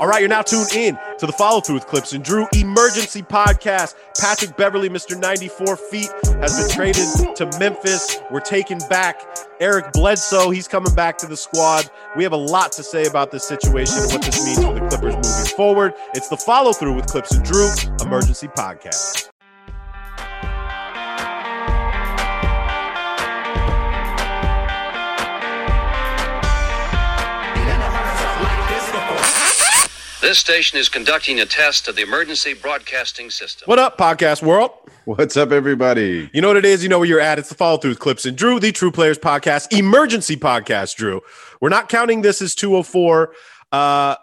All right, you're now tuned in to the follow through with Clipps and Drew emergency podcast. Patrick Beverley, Mr. 94 feet, has been traded to Memphis. We're taking back Eric Bledsoe. He's coming back to the squad. We have a lot to say about this situation and what this means for the Clippers moving forward. It's the follow through with Clipps and Drew emergency podcast. This station is conducting a test of the emergency broadcasting system. What up, podcast world? What's up, everybody? You know what it is. You know where you're at. It's the follow through with Clipps and Drew, the True Players podcast, emergency podcast. Drew, we're not counting this as 204. Uh,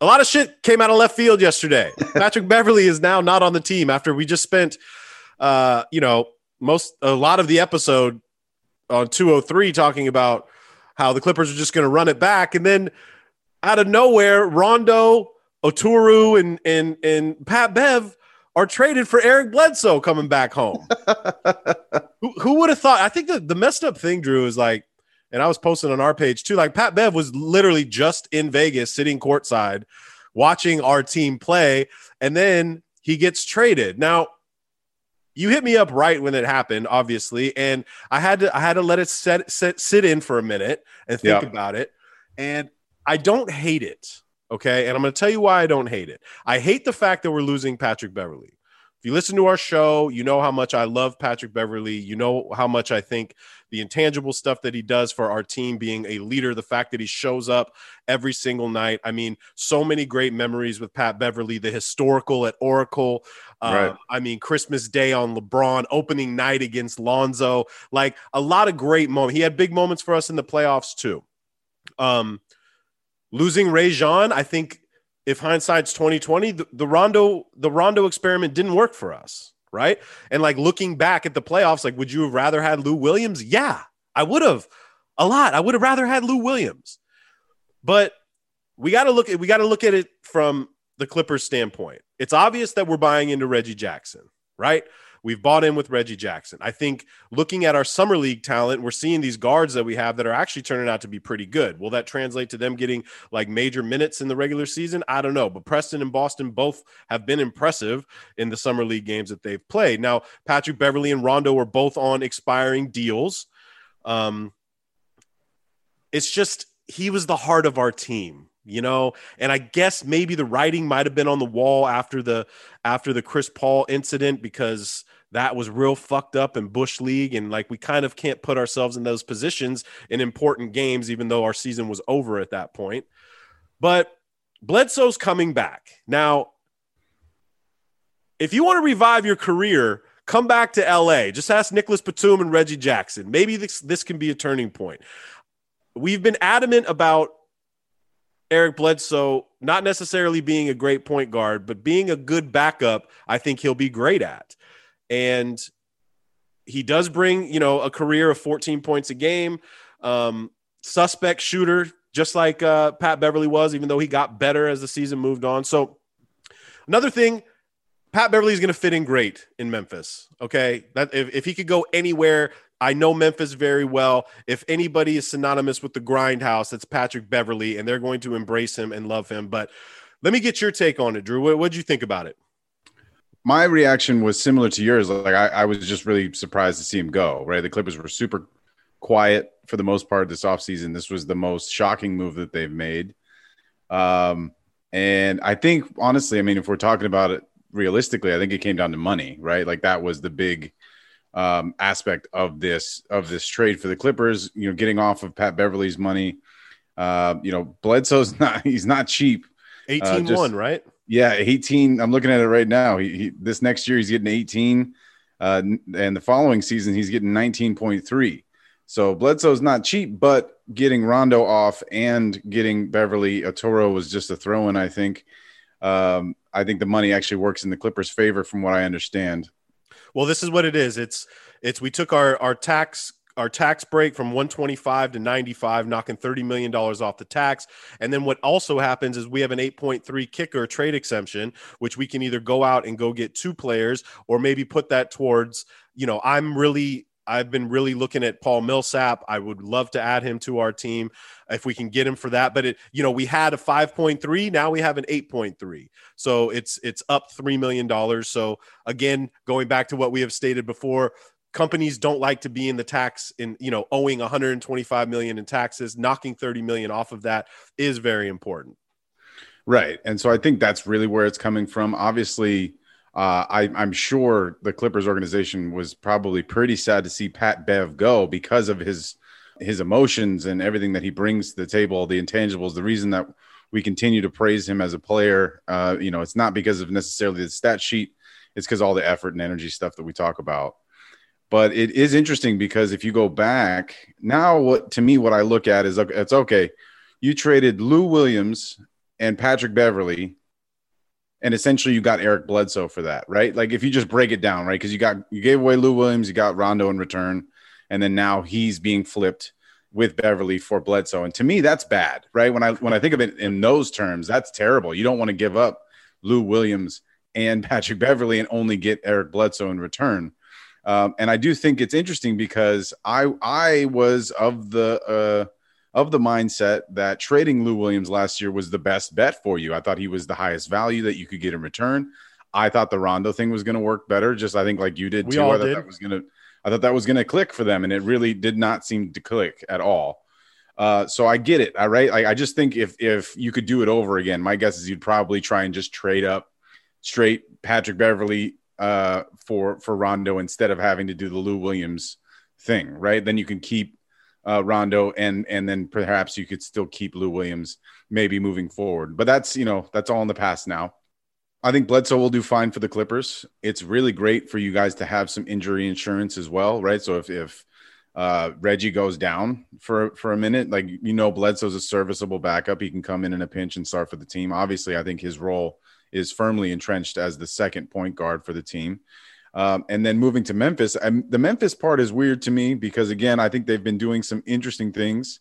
a lot of shit came out of left field yesterday. Patrick Beverley is now not on the team after we just spent, uh, you know, most a lot of the episode on 203 talking about how the Clippers are just going to run it back, and then out of nowhere, Rondo, Oturu, and and and Pat Bev are traded for Eric Bledsoe coming back home. who, who would have thought? I think the, the messed up thing, Drew, is like, and I was posting on our page too. Like Pat Bev was literally just in Vegas, sitting courtside, watching our team play, and then he gets traded. Now, you hit me up right when it happened, obviously, and I had to I had to let it set, set sit in for a minute and think Yeah. about it. And I don't hate it. Okay. And I'm going to tell you why I don't hate it. I hate the fact that we're losing Patrick Beverley. If you listen to our show, you know how much I love Patrick Beverley. You know how much I think the intangible stuff that he does for our team, being a leader, the fact that he shows up every single night. I mean, so many great memories with Pat Beverley, the historical at Oracle. Uh, Right. I mean, Christmas Day on LeBron, opening night against Lonzo, like a lot of great moments. He had big moments for us in the playoffs too. Um, losing Rajon, I think if hindsight's 2020, the, the Rondo, the Rondo experiment didn't work for us, right? And like looking back at the playoffs, like, would you have rather had Lou Williams? Yeah, I would have a lot. I would have rather had Lou Williams. But we got to look at we got to look at it from the Clippers standpoint. It's obvious that we're buying into Reggie Jackson, right? We've bought in with Reggie Jackson. I think looking at our summer league talent, we're seeing these guards that we have that are actually turning out to be pretty good. Will that translate to them getting like major minutes in the regular season? I don't know. But Preston and Boston both have been impressive in the summer league games that they've played. Now, Patrick Beverley and Rondo are both on expiring deals. Um, it's just he was the heart of our team you know and i guess maybe the writing might have been on the wall after the after the chris paul incident because that was real fucked up in bush league and like we kind of can't put ourselves in those positions in important games even though our season was over at that point. But bledsoe's coming back. Now if you want to revive your career come back to la just ask nicholas batum and reggie jackson. Maybe this this can be a turning point. We've been adamant about Eric Bledsoe not necessarily being a great point guard, but being a good backup, I think he'll be great at. And he does bring, you know, a career of 14 points a game, um, suspect shooter, just like uh, Pat Beverley was, even though he got better as the season moved on. So, another thing, Pat Beverley is going to fit in great in Memphis. Okay, that if, if he could go anywhere, I know Memphis very well. If anybody is synonymous with the grindhouse, it's Patrick Beverley, and they're going to embrace him and love him. But let me get your take on it, Drew. What what'd you think about it? My reaction was similar to yours. Like I, I was just really surprised to see him go. Right, the Clippers were super quiet for the most part this offseason. This was the most shocking move that they've made. Um, and I think honestly, I mean, if we're talking about it realistically, I think it came down to money, right? Like that was the big um, aspect of this of this trade for the Clippers. You know, getting off of Pat Beverley's money. Uh, you know, Bledsoe's not he's not cheap. 18 just- 1, right? Yeah, 18. I'm looking at it right now. He, he this next year he's getting 18, uh, and the following season he's getting 19.3. So Bledsoe's not cheap, but getting Rondo off and getting Beverley Oturu was just a throw in. I think. Um, I think the money actually works in the Clippers' favor, from what I understand. Well, this is what it is. It's it's we took our our tax our tax break from 125 to 95 knocking 30 million dollars off the tax and then what also happens is we have an 8.3 kicker trade exemption which we can either go out and go get two players or maybe put that towards you know i'm really I've been really looking at Paul Millsap. I would love to add him to our team if we can get him for that. But it, you know, we had a 5.3, now we have an 8.3. So it's it's up three million dollars. So again, going back to what we have stated before, companies don't like to be in the tax in you know owing 125 million in taxes. Knocking 30 million off of that is very important. Right, and so I think that's really where it's coming from. Obviously uh, I, am sure the Clippers organization was probably pretty sad to see Pat Bev go because of his his emotions and everything that he brings to the table, the intangibles. The reason that we continue to praise him as a player, uh, you know, it's not because of necessarily the stat sheet; it's because all the effort and energy stuff that we talk about. But it is interesting because if you go back now, what to me, what I look at is it's okay. You traded Lou Williams and Patrick Beverley, and essentially you got Eric Bledsoe for that, right? Like if you just break it down, right? Because you got you gave away Lou Williams, you got Rondo in return, and then now he's being flipped with Beverley for Bledsoe. And to me, that's bad, right? When I when I think of it in those terms, that's terrible. You don't want to give up Lou Williams and Patrick Beverley and only get Eric Bledsoe in return. Um, and I do think it's interesting because I I was of the uh, of the mindset that trading Lou Williams last year was the best bet for you. I thought he was the highest value that you could get in return. I thought the Rondo thing was going to work better. Just I think like you did we too. All I thought did. that was going to. I thought that was going to click for them, and it really did not seem to click at all. Uh, so I get it. All right. Like, I just think if if you could do it over again, my guess is you'd probably try and just trade up straight Patrick Beverley uh, for for Rondo instead of having to do the Lou Williams thing. Right. Then you can keep uh, Rondo, and and then perhaps you could still keep Lou Williams maybe moving forward. But that's you know that's all in the past now. I think Bledsoe will do fine for the Clippers. It's really great for you guys to have some injury insurance as well, right? So if if uh, Reggie goes down for for a minute, like you know, Bledsoe's a serviceable backup. He can come in in a pinch and start for the team. Obviously, I think his role is firmly entrenched as the second point guard for the team. Um, and then moving to Memphis, I'm, the Memphis part is weird to me because again, I think they've been doing some interesting things,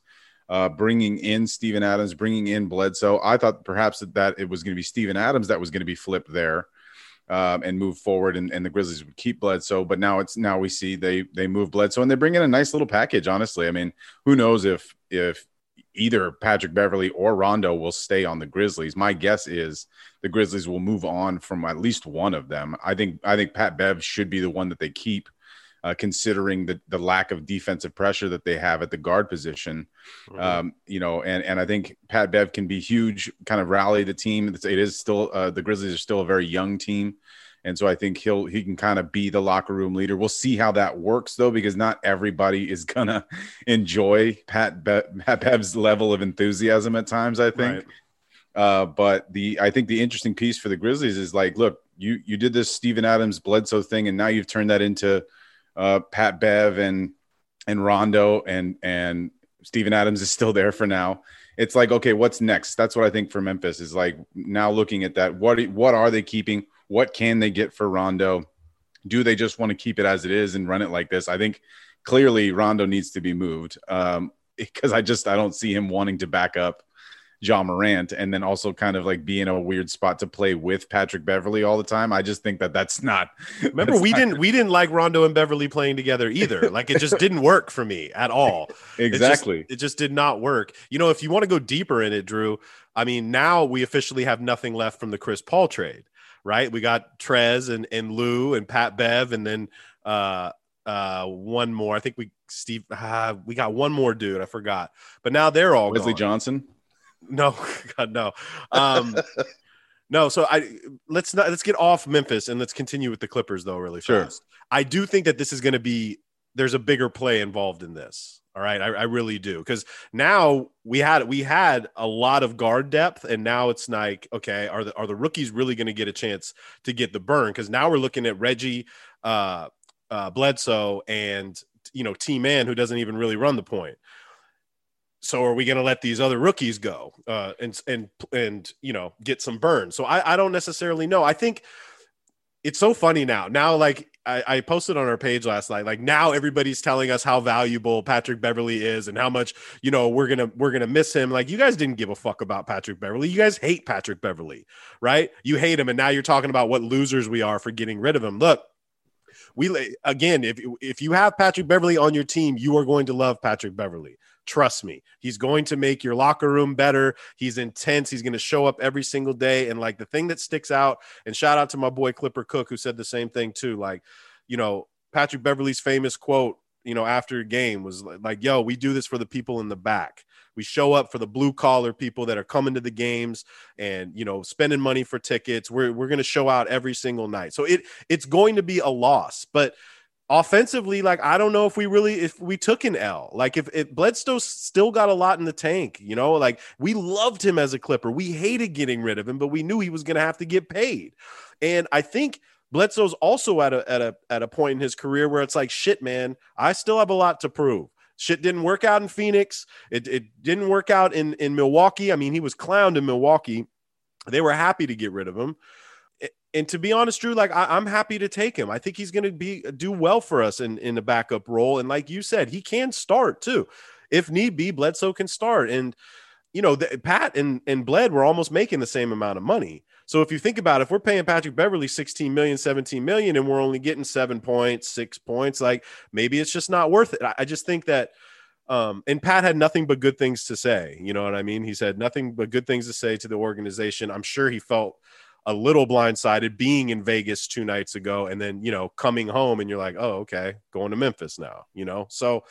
uh, bringing in Steven Adams, bringing in Bledsoe. I thought perhaps that, that it was going to be Steven Adams that was going to be flipped there. Um, and move forward, and, and the Grizzlies would keep Bledsoe. But now it's now we see they they move Bledsoe, and they bring in a nice little package. Honestly, I mean, who knows if if either Patrick Beverley or Rondo will stay on the Grizzlies. My guess is the Grizzlies will move on from at least one of them. I think I think Pat Bev should be the one that they keep, uh, considering the the lack of defensive pressure that they have at the guard position. Mm-hmm. Um, you know, and and I think Pat Bev can be huge, kind of rally the team. It is still uh, the Grizzlies are still a very young team. And so I think he'll he can kind of be the locker room leader. We'll see how that works though, because not everybody is gonna enjoy Pat, Be- Pat Bev's level of enthusiasm at times. I think. Right. Uh, but the I think the interesting piece for the Grizzlies is like, look, you you did this Steven Adams Bledsoe thing, and now you've turned that into uh, Pat Bev and and Rondo and and Steven Adams is still there for now. It's like, okay, what's next? That's what I think for Memphis is like now looking at that. What what are they keeping? What can they get for Rondo? Do they just want to keep it as it is and run it like this? I think clearly Rondo needs to be moved um, because I just I don't see him wanting to back up Ja Morant and then also kind of like be in a weird spot to play with Patrick Beverley all the time. I just think that that's not. Remember, that's we not didn't we didn't like Rondo and Beverley playing together either. Like it just didn't work for me at all. Exactly, it just, it just did not work. You know, if you want to go deeper in it, Drew. I mean, now we officially have nothing left from the Chris Paul trade right? We got Trez and, and Lou and Pat Bev, and then uh, uh, one more. I think we Steve. Uh, we got one more dude. I forgot, but now they're all Wesley gone. Johnson. No, God, no. Um, no. So I let's not let's get off Memphis and let's continue with the Clippers though. Really sure. fast. I do think that this is going to be. There's a bigger play involved in this. All right, I, I really do because now we had we had a lot of guard depth, and now it's like, okay, are the are the rookies really going to get a chance to get the burn? Because now we're looking at Reggie, uh, uh, Bledsoe, and you know T Man, who doesn't even really run the point. So are we going to let these other rookies go uh, and and and you know get some burn? So I, I don't necessarily know. I think it's so funny now. Now, like I, I, posted on our page last night, like now everybody's telling us how valuable Patrick Beverley is and how much you know we're gonna we're gonna miss him. Like you guys didn't give a fuck about Patrick Beverley. You guys hate Patrick Beverley, right? You hate him, and now you're talking about what losers we are for getting rid of him. Look, we again, if if you have Patrick Beverley on your team, you are going to love Patrick Beverley. Trust me, he's going to make your locker room better. He's intense. He's going to show up every single day. And like the thing that sticks out, and shout out to my boy Clipper Cook who said the same thing too. Like, you know, Patrick Beverley's famous quote, you know, after a game was like, "Yo, we do this for the people in the back." we show up for the blue collar people that are coming to the games and you know spending money for tickets we're, we're going to show out every single night so it it's going to be a loss but offensively like i don't know if we really if we took an l like if, if bledsoe still got a lot in the tank you know like we loved him as a clipper we hated getting rid of him but we knew he was going to have to get paid and i think Bledsoe's also at a at a at a point in his career where it's like shit, man. I still have a lot to prove. Shit didn't work out in Phoenix. It, it didn't work out in, in Milwaukee. I mean, he was clowned in Milwaukee. They were happy to get rid of him. And to be honest, Drew, like I, am happy to take him. I think he's going to be do well for us in in the backup role. And like you said, he can start too, if need be. Bledsoe can start, and you know, the, Pat and and Bled were almost making the same amount of money. So if you think about it, if we're paying Patrick Beverley 16 million, 17 million, and we're only getting seven points, six points, like maybe it's just not worth it. I just think that um, and Pat had nothing but good things to say. You know what I mean? He said nothing but good things to say to the organization. I'm sure he felt a little blindsided being in Vegas two nights ago and then, you know, coming home and you're like, oh, okay, going to Memphis now, you know? So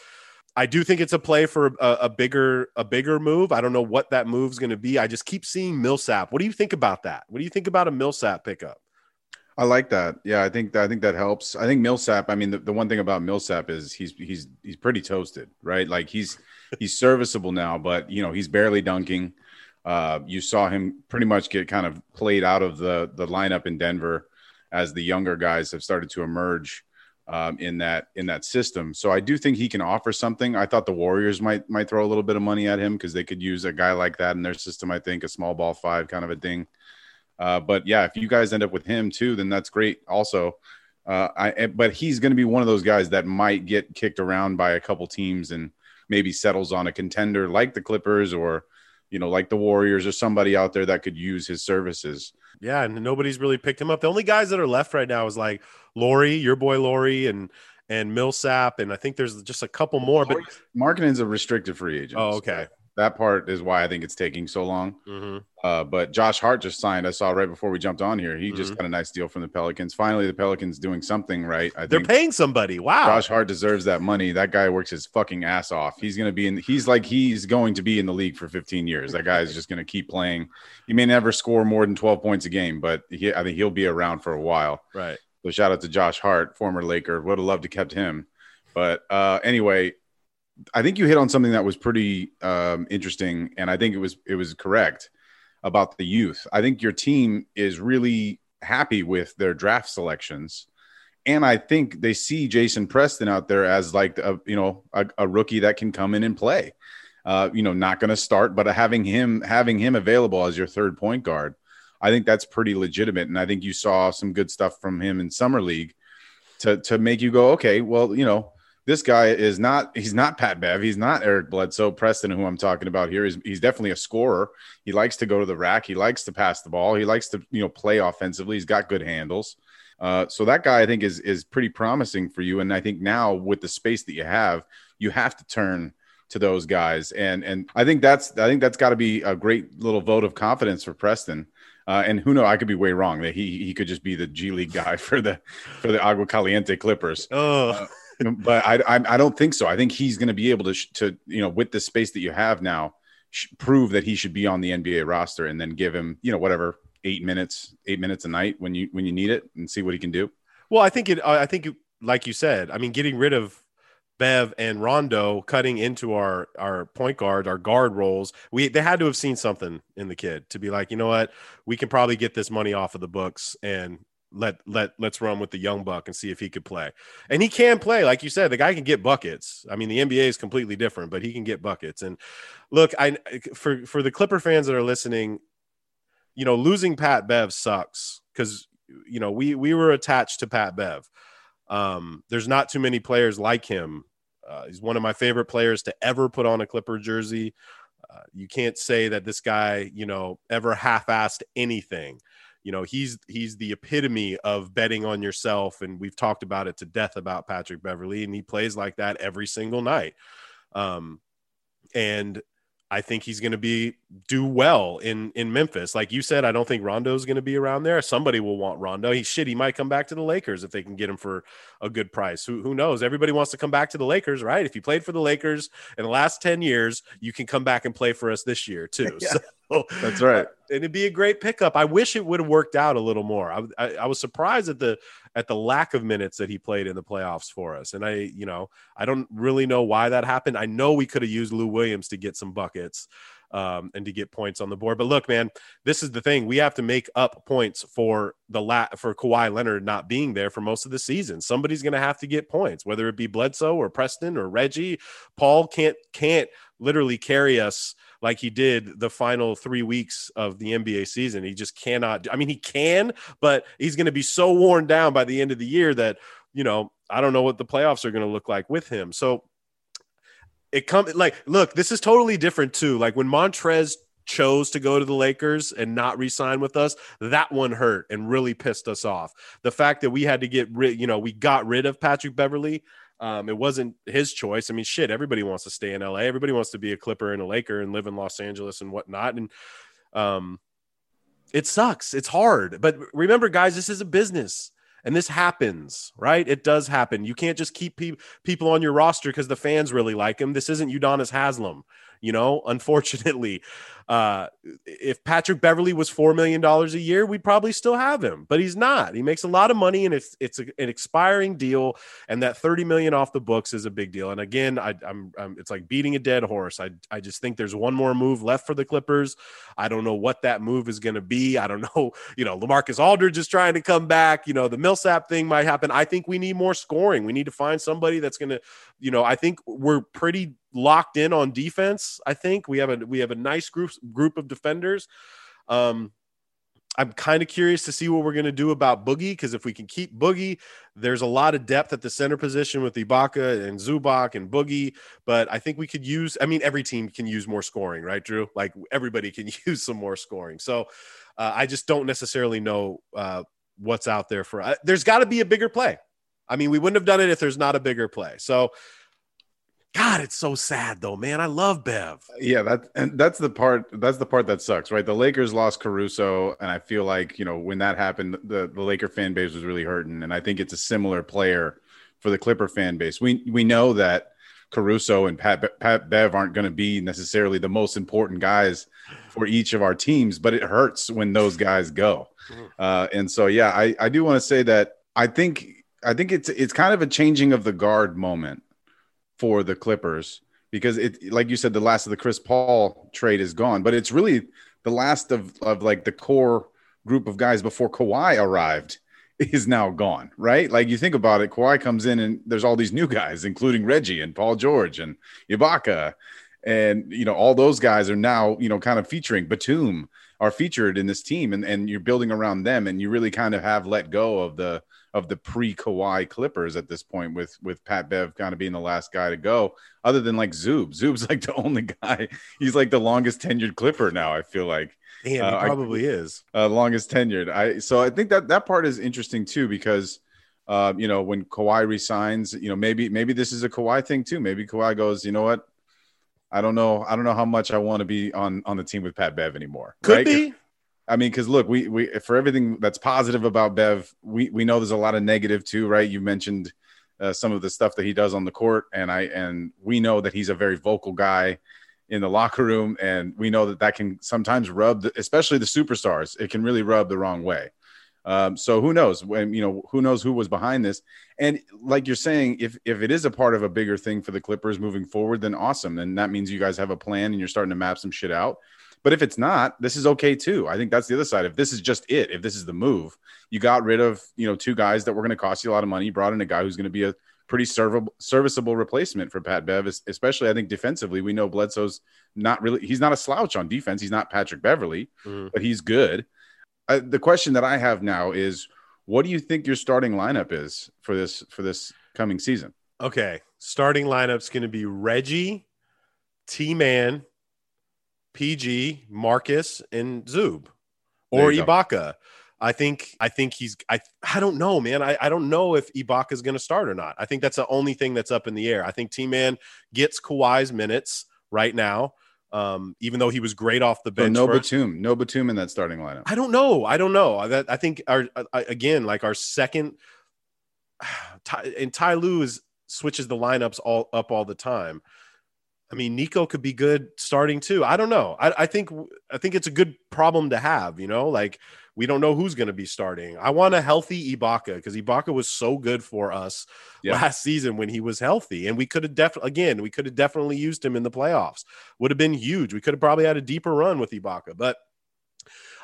I do think it's a play for a, a bigger a bigger move. I don't know what that move's going to be. I just keep seeing Millsap. What do you think about that? What do you think about a Millsap pickup? I like that. Yeah, I think I think that helps. I think Millsap. I mean, the, the one thing about Millsap is he's he's he's pretty toasted, right? Like he's he's serviceable now, but you know he's barely dunking. Uh, you saw him pretty much get kind of played out of the the lineup in Denver as the younger guys have started to emerge um, in that in that system. So I do think he can offer something. I thought the Warriors might might throw a little bit of money at him because they could use a guy like that in their system. I think a small ball five kind of a thing. Uh, but yeah, if you guys end up with him too, then that's great. Also, uh, I but he's going to be one of those guys that might get kicked around by a couple teams and maybe settles on a contender like the Clippers or you know like the Warriors or somebody out there that could use his services. Yeah, and nobody's really picked him up. The only guys that are left right now is like Lauri, your boy Lauri, and and Millsap, and I think there's just a couple more. But Markkanen's a restricted free agent. Oh, okay. That part is why I think it's taking so long. Mm-hmm. Uh, but Josh Hart just signed. I saw right before we jumped on here. He mm-hmm. just got a nice deal from the Pelicans. Finally, the Pelicans doing something right. I They're paying somebody. Wow. Josh Hart deserves that money. That guy works his fucking ass off. He's going to be in. He's like he's going to be in the league for 15 years. That guy is just going to keep playing. He may never score more than 12 points a game, but he, I think he'll be around for a while. Right. So shout out to Josh Hart, former Laker. Would have loved to kept him. But uh, anyway, I think you hit on something that was pretty um, interesting, and I think it was it was correct about the youth. I think your team is really happy with their draft selections, and I think they see Jason Preston out there as like a you know a, a rookie that can come in and play. Uh, you know, not going to start, but having him having him available as your third point guard I think that's pretty legitimate. And I think you saw some good stuff from him in summer league to to make you go, okay, well, you know, this guy is not he's not Pat Bev, he's not Eric Bledsoe. Preston, who I'm talking about here, is he's definitely a scorer. He likes to go to the rack, he likes to pass the ball, he likes to you know play offensively. He's got good handles. Uh, so that guy, I think, is is pretty promising for you. And I think now with the space that you have, you have to turn to those guys. And and I think that's I think that's got to be a great little vote of confidence for Preston. Uh, and who knows? I could be way wrong. That he he could just be the G League guy for the for the Agua Caliente Clippers. Oh. Uh, but I, I, I don't think so. I think he's going to be able to to you know with the space that you have now, prove that he should be on the NBA roster, and then give him you know whatever eight minutes eight minutes a night when you when you need it, and see what he can do. Well, I think it. I think like you said. I mean, getting rid of Bev and Rondo cutting into our our point guard, our guard roles. We they had to have seen something in the kid to be like, you know what, we can probably get this money off of the books and let let let's run with the young buck and see if he could play. And he can play, like you said, the guy can get buckets. I mean, the NBA is completely different, but he can get buckets. And look, I for for the Clipper fans that are listening, you know, losing Pat Bev sucks because you know we we were attached to Pat Bev. Um, there's not too many players like him uh, he's one of my favorite players to ever put on a Clipper jersey. Uh, you can't say that this guy, you know, ever half-assed anything. You know, he's he's the epitome of betting on yourself, and we've talked about it to death about Patrick Beverley, and he plays like that every single night. Um, and I think he's going to be do well in in Memphis. Like you said, I don't think Rondo's going to be around there. Somebody will want Rondo. He shit. He might come back to the Lakers if they can get him for a good price. Who who knows? Everybody wants to come back to the Lakers, right? If you played for the Lakers in the last ten years, you can come back and play for us this year too. Yeah. So That's right. and it'd be a great pickup. I wish it would have worked out a little more. I, I, I was surprised at the at the lack of minutes that he played in the playoffs for us, and I, you know, I don't really know why that happened. I know we could have used Lou Williams to get some buckets um, and to get points on the board. But look, man, this is the thing: we have to make up points for the la- for Kawhi Leonard not being there for most of the season. Somebody's going to have to get points, whether it be Bledsoe or Preston or Reggie. Paul can't can't literally carry us like he did the final three weeks of the NBA season. He just cannot. I mean, he can, but he's going to be so worn down by the end of the year that you know I don't know what the playoffs are going to look like with him. So it comes like look, this is totally different too. Like when Montrez chose to go to the Lakers and not re-sign with us, that one hurt and really pissed us off. The fact that we had to get rid, you know, we got rid of Patrick Beverley. Um, it wasn't his choice. I mean, shit, everybody wants to stay in LA. Everybody wants to be a Clipper and a Laker and live in Los Angeles and whatnot. And um, it sucks. It's hard. But remember, guys, this is a business and this happens, right? It does happen. You can't just keep pe- people on your roster because the fans really like him. This isn't Udonis Haslam, you know, unfortunately. Uh, if Patrick Beverley was $4 million a year, we'd probably still have him, but he's not. He makes a lot of money and it's, it's a, an expiring deal. And that 30 million off the books is a big deal. And again, I, I'm, it's like beating a dead horse. I, I just think there's one more move left for the Clippers. I don't know what that move is going to be. I don't know, you know, Lamarcus Aldridge is trying to come back. You know, the Millsap thing might happen. I think we need more scoring. We need to find somebody that's going to, you know, I think we're pretty locked in on defense. I think we have a we have a nice group group of defenders. Um, I'm kind of curious to see what we're going to do about Boogie because if we can keep Boogie, there's a lot of depth at the center position with Ibaka and Zubac and Boogie. But I think we could use. I mean, every team can use more scoring, right, Drew? Like everybody can use some more scoring. So uh, I just don't necessarily know uh, what's out there for. Uh, there's got to be a bigger play. I mean, we wouldn't have done it if there's not a bigger play. So God, it's so sad though, man. I love Bev. Yeah, that and that's the part that's the part that sucks, right? The Lakers lost Caruso, and I feel like you know when that happened, the the Laker fan base was really hurting, and I think it's a similar player for the Clipper fan base. We we know that Caruso and Pat, Pat Bev aren't going to be necessarily the most important guys for each of our teams, but it hurts when those guys go. Uh, and so, yeah, I I do want to say that I think I think it's it's kind of a changing of the guard moment for the Clippers because it, like you said, the last of the Chris Paul trade is gone, but it's really the last of, of like the core group of guys before Kawhi arrived is now gone, right? Like you think about it, Kawhi comes in and there's all these new guys, including Reggie and Paul George and Ibaka. And, you know, all those guys are now, you know, kind of featuring Batum are featured in this team and, and you're building around them and you really kind of have let go of the, of the pre Kawhi Clippers at this point, with with Pat Bev kind of being the last guy to go, other than like Zub. Zub's like the only guy. He's like the longest tenured Clipper now. I feel like. Damn, uh, he probably I, is uh, longest tenured. I so I think that that part is interesting too because. Uh, you know, when Kawhi resigns, you know, maybe maybe this is a Kawhi thing too. Maybe Kawhi goes, you know what? I don't know. I don't know how much I want to be on on the team with Pat Bev anymore. Could right? be. I mean, because look, we we for everything that's positive about Bev, we we know there's a lot of negative too, right? You mentioned uh, some of the stuff that he does on the court, and I and we know that he's a very vocal guy in the locker room, and we know that that can sometimes rub, the, especially the superstars, it can really rub the wrong way. Um, so who knows when you know who knows who was behind this, and like you're saying, if if it is a part of a bigger thing for the Clippers moving forward, then awesome. Then that means you guys have a plan and you're starting to map some shit out. But if it's not, this is okay too. I think that's the other side. If this is just it, if this is the move, you got rid of you know two guys that were going to cost you a lot of money. You brought in a guy who's going to be a pretty serviceable serviceable replacement for Pat Bev, especially I think defensively. We know Bledsoe's not really he's not a slouch on defense. He's not Patrick Beverley, mm-hmm. but he's good. The question that I have now is, what do you think your starting lineup is for this for this coming season? Okay, starting lineup's going to be Reggie, T Man, PG, Marcus, and Zub or Ibaka. I think I think he's I I don't know, man. I, I don't know if Ibaka is going to start or not. I think that's the only thing that's up in the air. I think T Man gets Kawhi's minutes right now. Um, even though he was great off the bench. So no first. Batum, no Batum in that starting lineup. I don't know. I don't know. That I think our I, again like our second and Ty Lue is switches the lineups all up all the time. I mean, Nico could be good starting too. I don't know. I, I think I think it's a good problem to have. You know, like we don't know who's going to be starting. I want a healthy Ibaka because Ibaka was so good for us yeah. last season when he was healthy, and we could have definitely again we could have definitely used him in the playoffs. Would have been huge. We could have probably had a deeper run with Ibaka, but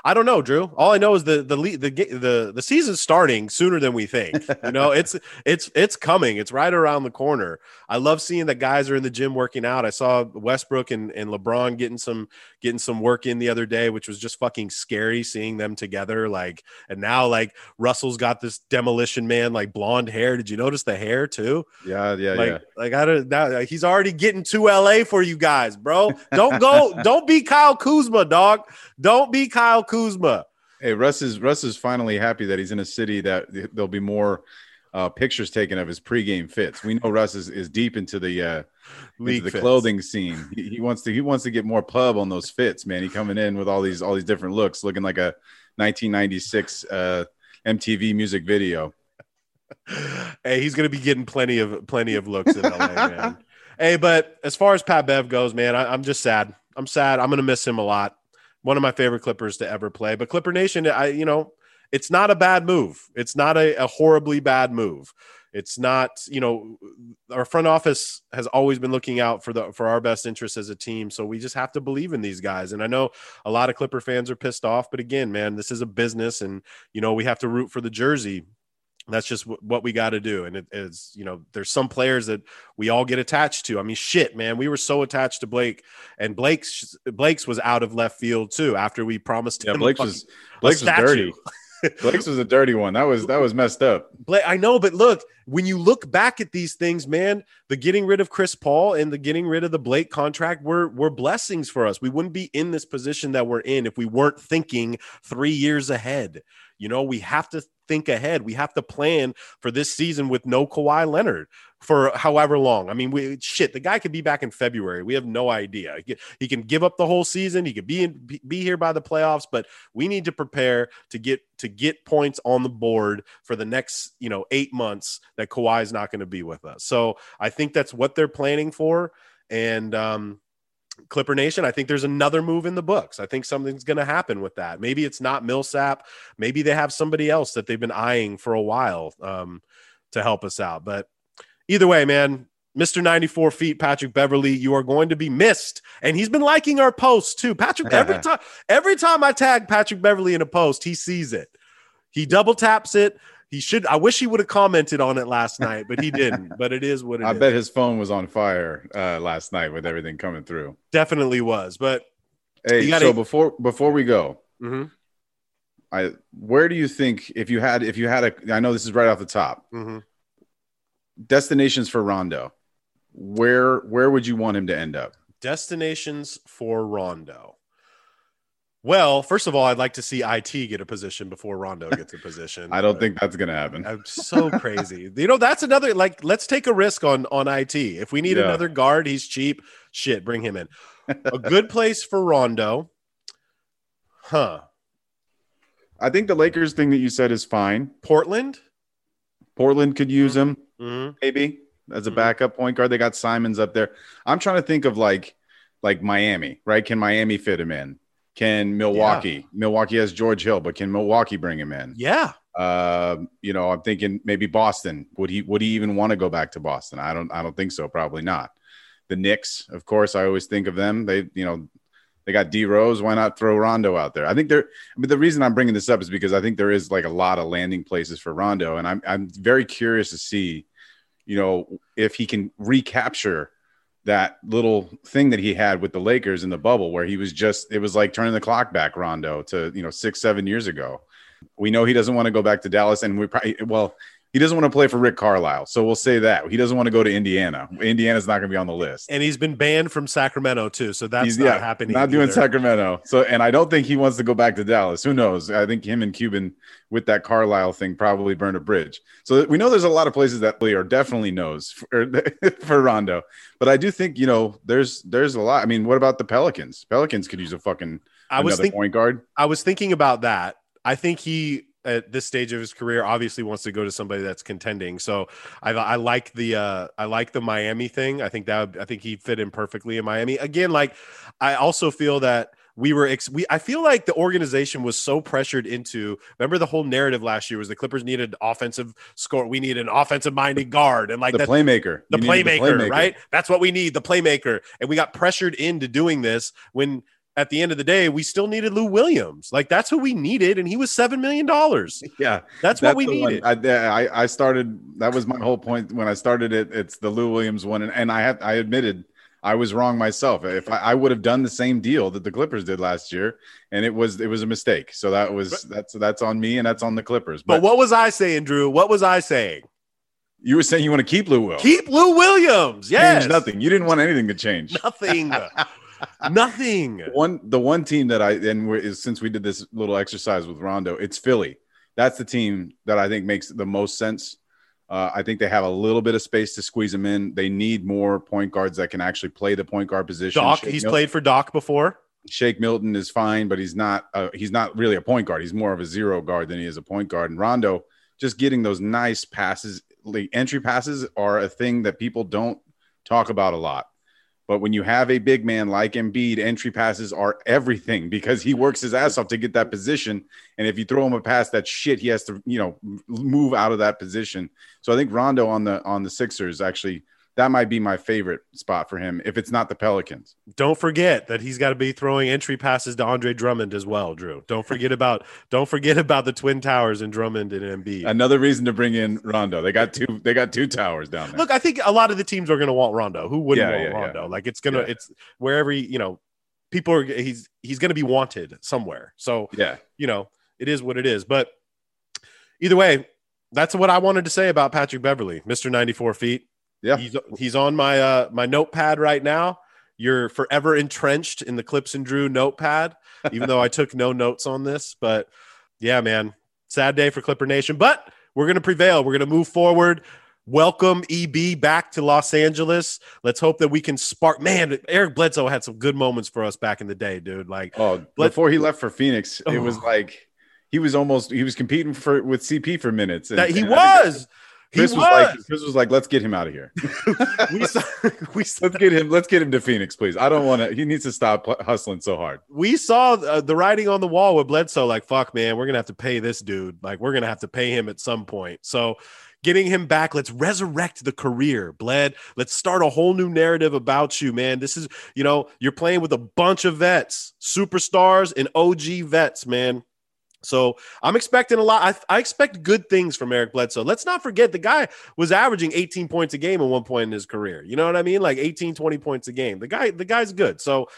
I don't know, Drew. All I know is the the the the the season's starting sooner than we think. You know, it's it's it's coming. It's right around the corner. I love seeing that guys are in the gym working out. I saw Westbrook and, and LeBron getting some getting some work in the other day, which was just fucking scary seeing them together. Like, and now like Russell's got this demolition man like blonde hair. Did you notice the hair too? Yeah, yeah, like, yeah. Like I don't now he's already getting to LA for you guys, bro. Don't go, don't be Kyle Kuzma, dog. Don't be Kyle Kuzma Kuzma. Hey, Russ is Russ is finally happy that he's in a city that there'll be more uh, pictures taken of his pregame fits. We know Russ is, is deep into the uh, into the fits. clothing scene. He, he, wants to he wants to get more pub on those fits, man. He coming in with all these all these different looks, looking like a 1996 uh, MTV music video. Hey, he's gonna be getting plenty of plenty of looks in LA, man. hey, but as far as Pat Bev goes, man, I, I'm just sad. I'm sad. I'm gonna miss him a lot one of my favorite Clippers to ever play. But Clipper Nation, I you know, it's not a bad move. It's not a, a horribly bad move. It's not, you know, our front office has always been looking out for the for our best interests as a team. So we just have to believe in these guys. And I know a lot of Clipper fans are pissed off, but again, man, this is a business, and you know we have to root for the jersey that's just w- what we got to do and it is you know there's some players that we all get attached to. I mean shit man we were so attached to blake and blake's blake's was out of left field too after we promised yeah blake's was blake's was dirty. Blake's was a dirty one. That was that was messed up. Blake i know but look when you look back at these things man the getting rid of chris paul and the getting rid of the blake contract were were blessings for us. We wouldn't be in this position that we're in if we weren't thinking three years ahead. You know, we have to think ahead. We have to plan for this season with no Kawhi Leonard for however long. I mean, we shit, the guy could be back in February. We have no idea. He can give up the whole season. He could be in, be here by the playoffs, but we need to prepare to get to get points on the board for the next, you know, 8 months that Kawhi is not going to be with us. So, I think that's what they're planning for and um Clipper Nation, I think there's another move in the books. I think something's going to happen with that. Maybe it's not Millsap. Maybe they have somebody else that they've been eyeing for a while um, to help us out. But either way, man, Mr. 94 feet, Patrick Beverley, you are going to be missed. And he's been liking our posts too. Patrick, every time, every time I tag Patrick Beverley in a post, he sees it. He double taps it. He should. I wish he would have commented on it last night, but he didn't. but it is what it I is. bet his phone was on fire uh, last night with everything coming through. Definitely was. But hey, gotta, so before before we go, mm-hmm. I where do you think if you had if you had a I know this is right off the top mm-hmm. destinations for Rondo, where where would you want him to end up? Destinations for Rondo. Well, first of all, I'd like to see IT get a position before Rondo gets a position. I don't think that's going to happen. I'm so crazy. you know, that's another like let's take a risk on on IT. If we need yeah. another guard, he's cheap. Shit, bring him in. a good place for Rondo. Huh. I think the Lakers thing that you said is fine. Portland? Portland could use him. Mm-hmm. Maybe as a mm-hmm. backup point guard. They got Simons up there. I'm trying to think of like like Miami, right? Can Miami fit him in? Can Milwaukee? Yeah. Milwaukee has George Hill, but can Milwaukee bring him in? Yeah. Uh, you know, I'm thinking maybe Boston. Would he would he even want to go back to Boston? I don't I don't think so. Probably not. The Knicks, of course, I always think of them. They, you know, they got D Rose. Why not throw Rondo out there? I think there. But the reason I'm bringing this up is because I think there is like a lot of landing places for Rondo, and I'm I'm very curious to see, you know, if he can recapture that little thing that he had with the Lakers in the bubble where he was just it was like turning the clock back Rondo to you know 6 7 years ago. We know he doesn't want to go back to Dallas and we probably well he doesn't want to play for Rick Carlisle. So we'll say that he doesn't want to go to Indiana. Indiana's not going to be on the list. And he's been banned from Sacramento too, so that's He's not yeah, happening. Not doing. Sacramento. So, and I don't think he wants to go back to Dallas. Who knows? I think him and Cuban with that Carlisle thing probably burned a bridge. So we know there's a lot of places that are definitely knows for, for Rondo. But I do think you know there's there's a lot. I mean, what about the Pelicans? Pelicans could use a fucking I was another point guard. I was thinking about that. I think he at this stage of his career obviously wants to go to somebody that's contending. So I, I like the uh, I like the Miami thing. I think that would, I think he fit in perfectly in Miami. Again, like I also feel that we were ex- we I feel like the organization was so pressured into remember the whole narrative last year was the Clippers needed offensive score we need an offensive minded guard and like The that playmaker. the You needed playmaker, right? That's what we need, the playmaker. And we got pressured into doing this when at the end of the day, we still needed Lou Williams. Like that's who we needed, and he was seven million dollars. Yeah, That's, what we needed. I, I I started. That was my whole point when I started it. It's the Lou Williams one, and, and I have I admitted I was wrong myself. If I, I would have done the same deal that the Clippers did last year, and it was it was a mistake. So that was that's that's on me, and that's on the Clippers. but But, what was I saying, Drew? What was I saying? you were saying you want to keep Lou Will. Keep Lou Williams. Yes. Change nothing. You didn't want anything to change. Nothing. Nothing. one the one team that I and we're, is since we did this little exercise with Rondo, it's Philly. That's the team that I think makes the most sense. Uh, I think they have a little bit of space to squeeze them in. They need more point guards that can actually play the point guard position. Doc. Shake He's Mil- played for Doc before. Shake Milton is fine, but he's not. Uh, he's not really a point guard. He's more of a zero guard than he is a point guard. And Rondo, just getting those nice passes, like entry passes, are a thing that people don't talk about a lot. But when you have a big man like Embiid, entry passes are everything because he works his ass off to get that position. And if you throw him a pass, that shit he has to, you know, move out of that position. So I think Rondo on the on the Sixers actually that might be my favorite spot for him if it's not the Pelicans. Don't forget that he's got to be throwing entry passes to Andre Drummond as well, Drew. Don't forget about don't forget about the Twin Towers and Drummond and Embiid. Another reason to bring in Rondo. They got two. They got two towers down there. Look, I think a lot of the teams are going to want Rondo. Who wouldn't Yeah, want yeah, yeah. Rondo? Like it's gonna, Yeah. it's wherever he- you know, people are. He's he's going to be wanted somewhere. So yeah, you know, it is what it is. But either way, that's what I wanted to say about Patrick Beverley, Ninety Four Feet. Yeah. He's he's on my uh my notepad right now. You're forever entrenched in the Clipps and Drew notepad, even though I took no notes on this. But yeah, man, sad day for Clipper Nation. But we're gonna prevail. We're gonna move forward. Welcome EB back to Los Angeles. Let's hope that we can spark. Man, Eric Bledsoe had some good moments for us back in the day, dude. Like, Oh, But- before he left for Phoenix, it was Oh. like he was almost he was competing for with CP for minutes. And- that he was. Chris was. was, like Chris was like, let's get him out of here. we saw, we saw, let's get him. Let's get him to Phoenix, please. I don't want to. He needs to stop hustling so hard. we saw uh, the writing on the wall with Bledsoe. Like, fuck, man, we're gonna have to pay this dude. Like, we're gonna have to pay him at some point. So, getting him back, let's resurrect the career, Bled. Let's start a whole new narrative about you, man. This is, you know, you're playing with a bunch of vets, superstars, and OG vets, man. So I'm expecting a lot. I, I expect good things from Eric Bledsoe. Let's not forget the guy was averaging 18 points a game at one point in his career. You know what I mean? Like 18, 20 points a game. The guy, the guy's good. So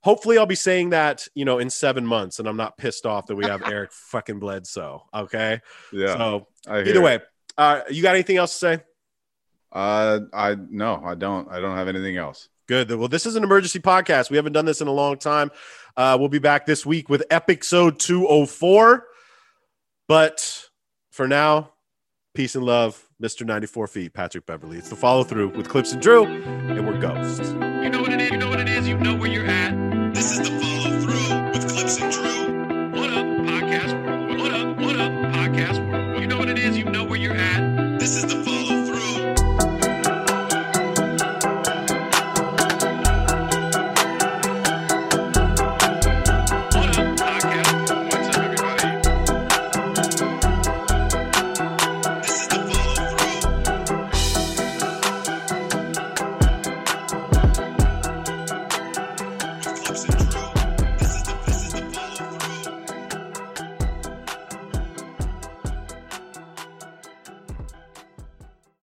hopefully I'll be saying that, you know, in seven months and I'm not pissed off that we have Eric fucking Bledsoe. Okay. Yeah. So I either way, uh, you got anything else to say? uh, I no, I don't. I don't have anything else. Good. Well, this is an emergency podcast. We haven't done this in a long time. Uh, we'll be back this week with Episode 204. But for now, peace and love, Mr. 94 Feet, Patrick Beverley. It's the follow through with Clipps and Drew, and we're Ghosts. You know what it is. You know what it is. You know where you're at. This is the follow